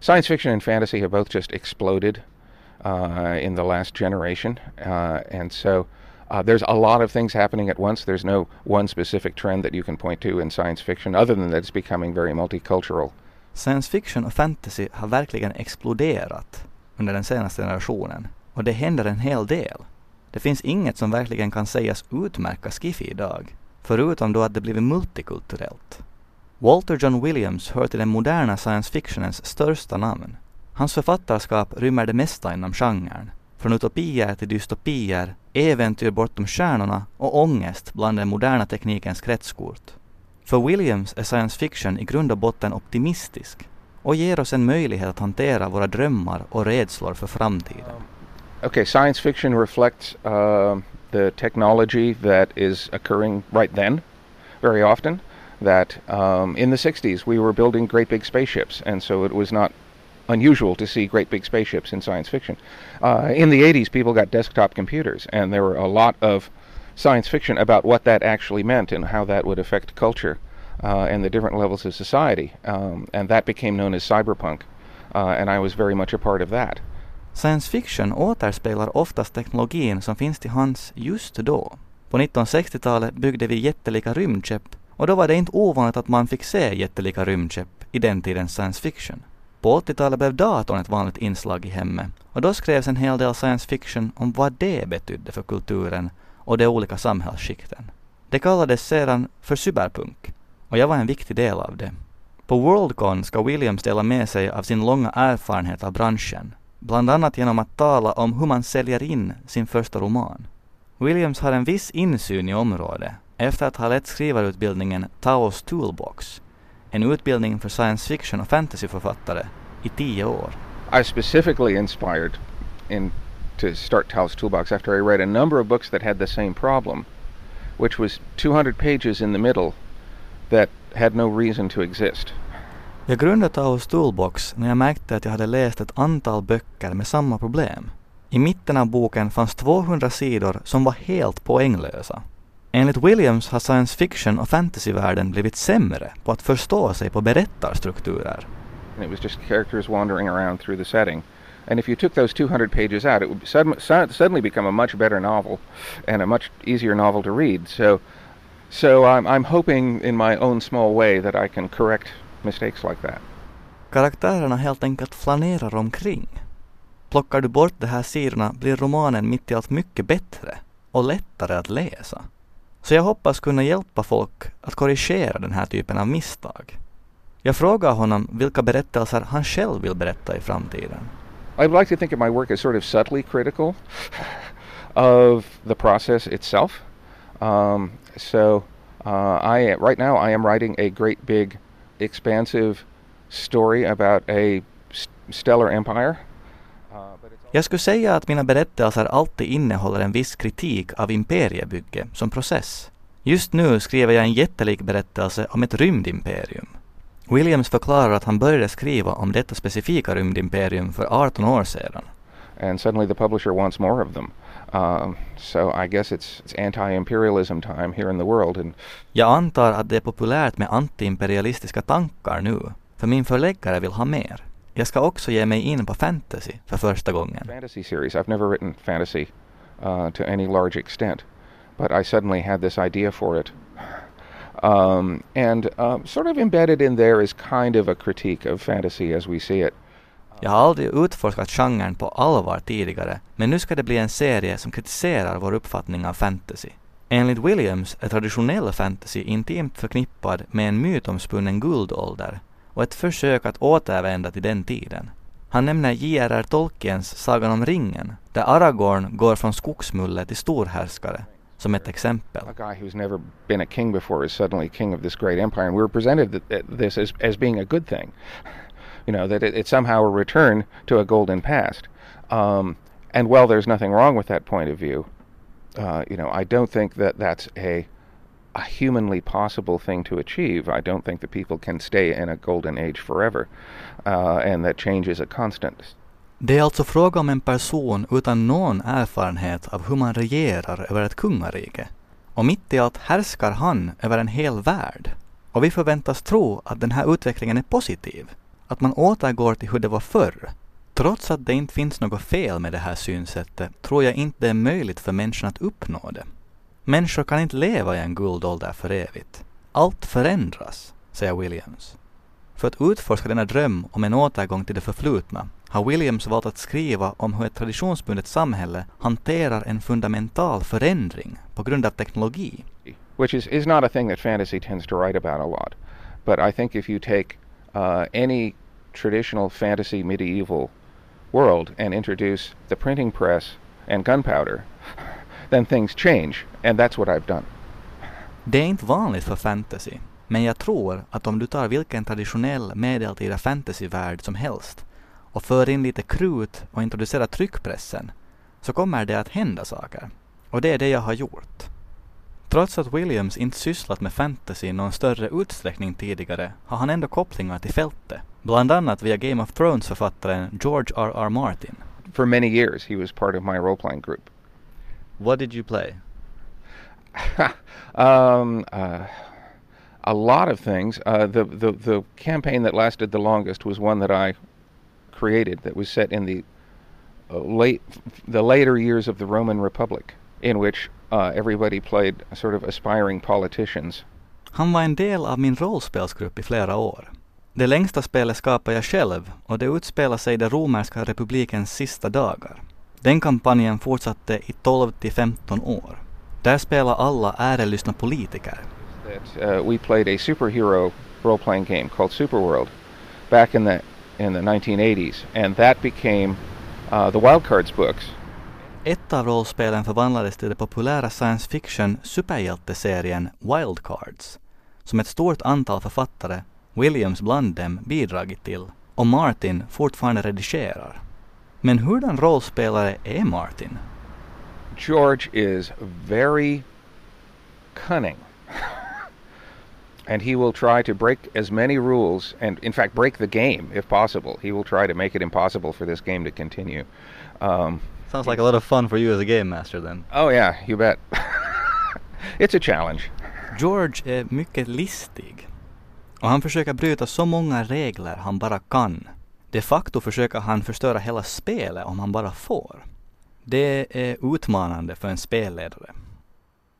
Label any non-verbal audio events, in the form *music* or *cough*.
science fiction and fantasy have both just exploded uh, in the last generation, uh, and so uh, there's a lot of things happening at once. There's no one specific trend that you can point to in science fiction, other than that it's becoming very multicultural. Science fiction och fantasy har verkligen exploderat under den senaste generationen och det händer en hel del. Det finns inget som verkligen kan sägas utmärka skiffy idag, förutom då att det blivit multikulturellt. Walter John Williams hör till den moderna science fictionens största namn. Hans författarskap rymmer det mesta inom genren, från utopier till dystopier, äventyr bortom stjärnorna och ångest bland den moderna teknikens kretskort. För Williams är science fiction i grund och botten optimistisk och ger oss en möjlighet att hantera våra drömmar och rädslor för framtiden. Okay, science fiction reflects uh, the technology that is occurring right then, very often. That um, in the 60s we were building great big spaceships, and so it was not unusual to see great big spaceships in science fiction. Uh, in the 80s, people got desktop computers, and there were a lot of science fiction about what that actually meant and how that would affect culture uh, and the different levels of society. Um, and that became known as cyberpunk, uh, and I was very much a part of that. Science fiction återspeglar oftast teknologin som finns till hands just då. På 1960-talet byggde vi jättelika rymdskepp och då var det inte ovanligt att man fick se jättelika rymdskepp i den tidens science fiction. På 80-talet blev datorn ett vanligt inslag i hemmet och då skrevs en hel del science fiction om vad det betydde för kulturen och de olika samhällsskikten. Det kallades sedan för cyberpunk och jag var en viktig del av det. På Worldcon ska Williams dela med sig av sin långa erfarenhet av branschen, bland annat genom att tala om hur man säljer in sin första roman. Williams har en viss insyn i området efter att ha lett skrivarutbildningen Taos Toolbox, en utbildning för science fiction och fantasyförfattare i tio år. I specifically inspired in to start Taos Toolbox after I read a number of books that had the same problem, which was 200 pages in the middle that had no reason to exist. Jag grundade Taos Toolbox när jag märkte att jag hade läst ett antal böcker med samma problem. I mitten av boken fanns 200 sidor som var helt poänglösa. Enligt Williams har science fiction och fantasyvärlden blivit sämre på att förstå sig på berättarstrukturer. It was just characters wandering around through the setting. And if you took those 200 pages out, it would suddenly become a much better novel and a much easier novel to read. So, so I'm, I'm hoping in my own small way that I can correct mistakes like that. Karaktärerna helt enkelt flanerar omkring. Plockar du bort de här sidorna blir romanen mitt i allt mycket bättre och lättare att läsa. Så jag hoppas kunna hjälpa folk att korrigera den här typen av misstag. Jag frågar honom vilka berättelser han själv vill berätta i framtiden. I like to think of my work as sort of subtly critical of the process itself. Um, so uh, I right now I am writing a great big, expansive story about a stellar empire. Uh, jag skulle säga att mina berättelser alltid innehåller en viss kritik av imperiebygge som process. Just nu skriver jag en jättelik berättelse om ett rymdimperium. Williams förklarar att han började skriva om detta specifika rymdimperium för 18 år sedan. And suddenly the publisher wants more of them. Um, so I guess it's, it's anti-imperialism time here in the world. And jag antar att det är populärt med antiimperialistiska tankar nu, för min förläggare vill ha mer. Jag ska också ge mig in på fantasy för första gången. Fantasy series. I've never written fantasy uh, to any large extent, but I suddenly had this idea for it. Um, and uh, sort of embedded in there is kind of a critique of fantasy as we see it. Jag har aldrig utforskat genren på allvar tidigare, men nu ska det bli en serie som kritiserar vår uppfattning av fantasy. Enligt Williams är traditionell fantasy intimt förknippad med en mytomspunnen guldålder och ett försök att återvända till den tiden. Han nämner J.R.R. Tolkiens Sagan om ringen, där Aragorn går från skogsmulle till storhärskare, som ett exempel. A guy who's never been a king before is suddenly king of this great empire, and we're presented this as, as being a good thing. *laughs* You know, that it, it's somehow a return to a golden past. Um, and well, there's nothing wrong with that point of view, uh, you know, I don't think that that's a a humanly possible thing to achieve. I don't think that people can stay in a golden age forever uh, and that change is a constant. Det är alltså fråga om en person utan någon erfarenhet av hur man regerar över ett kungarike. Och mitt i allt härskar han över en hel värld. Och vi förväntas tro att den här utvecklingen är positiv. att man återgår till hur det var förr. Trots att det inte finns något fel med det här synsättet tror jag inte det är möjligt för människan att uppnå det. Människor kan inte leva i en guldålder för evigt. Allt förändras, säger Williams. För att utforska denna dröm om en återgång till det förflutna har Williams valt att skriva om hur ett traditionsbundet samhälle hanterar en fundamental förändring på grund av teknologi. Which is, is not a thing that fantasy tends to write about a lot. But I think if you take uh, any traditional fantasy medieval world and introduce the printing press and gunpowder, *laughs* then things change. And that's what I've done. Det är inte vanligt för fantasy, men jag tror att om du tar vilken traditionell medeltida fantasyvärld som helst och för in lite krut och introducerar tryckpressen så kommer det att hända saker. Och det är det jag har gjort. Trots att Williams inte sysslat med fantasy i någon större utsträckning tidigare har han ändå kopplingar till fältet. Bland annat via Game of Thrones-författaren George R. R. Martin. For many years he was part of my role-playing group. What did you play? *laughs* um, uh, a lot of things. Uh, the, the the campaign that lasted the longest was one that I created that was set in the uh, late the later years of the Roman Republic, in which uh, everybody played sort of aspiring politicians. Han var en del av min rollspelsgrupp i flera år. Det längsta spelet skapade jag själv och det utspelar sig i den romerska republikens sista dagar. Den kampanjen fortsatte i 12 till 15 år. Där spelar alla ärelystna politiker. That, uh, we played a superhero role-playing game called Superworld back in the in the 1980s, and that became uh, the Wildcards books. Ett av rollspelen förvandlades till den populära science fiction superhjälteserien Wildcards, som ett stort antal författare, Williams bland dem, bidragit till och Martin fortfarande redigerar. Men hurdan rollspelare är Martin? George is very cunning. and he will try to break as many rules and in fact break the game if possible. He will try to make it impossible for this game to continue. Um, Sounds like a lot of fun for you as a game master then. oh yeah, you bet. *laughs* it's a challenge. George är mycket listig. Och han försöker bryta så många regler han bara kan. De facto försöker han förstöra hela spelet om han bara får. Det är utmanande för en spelledare.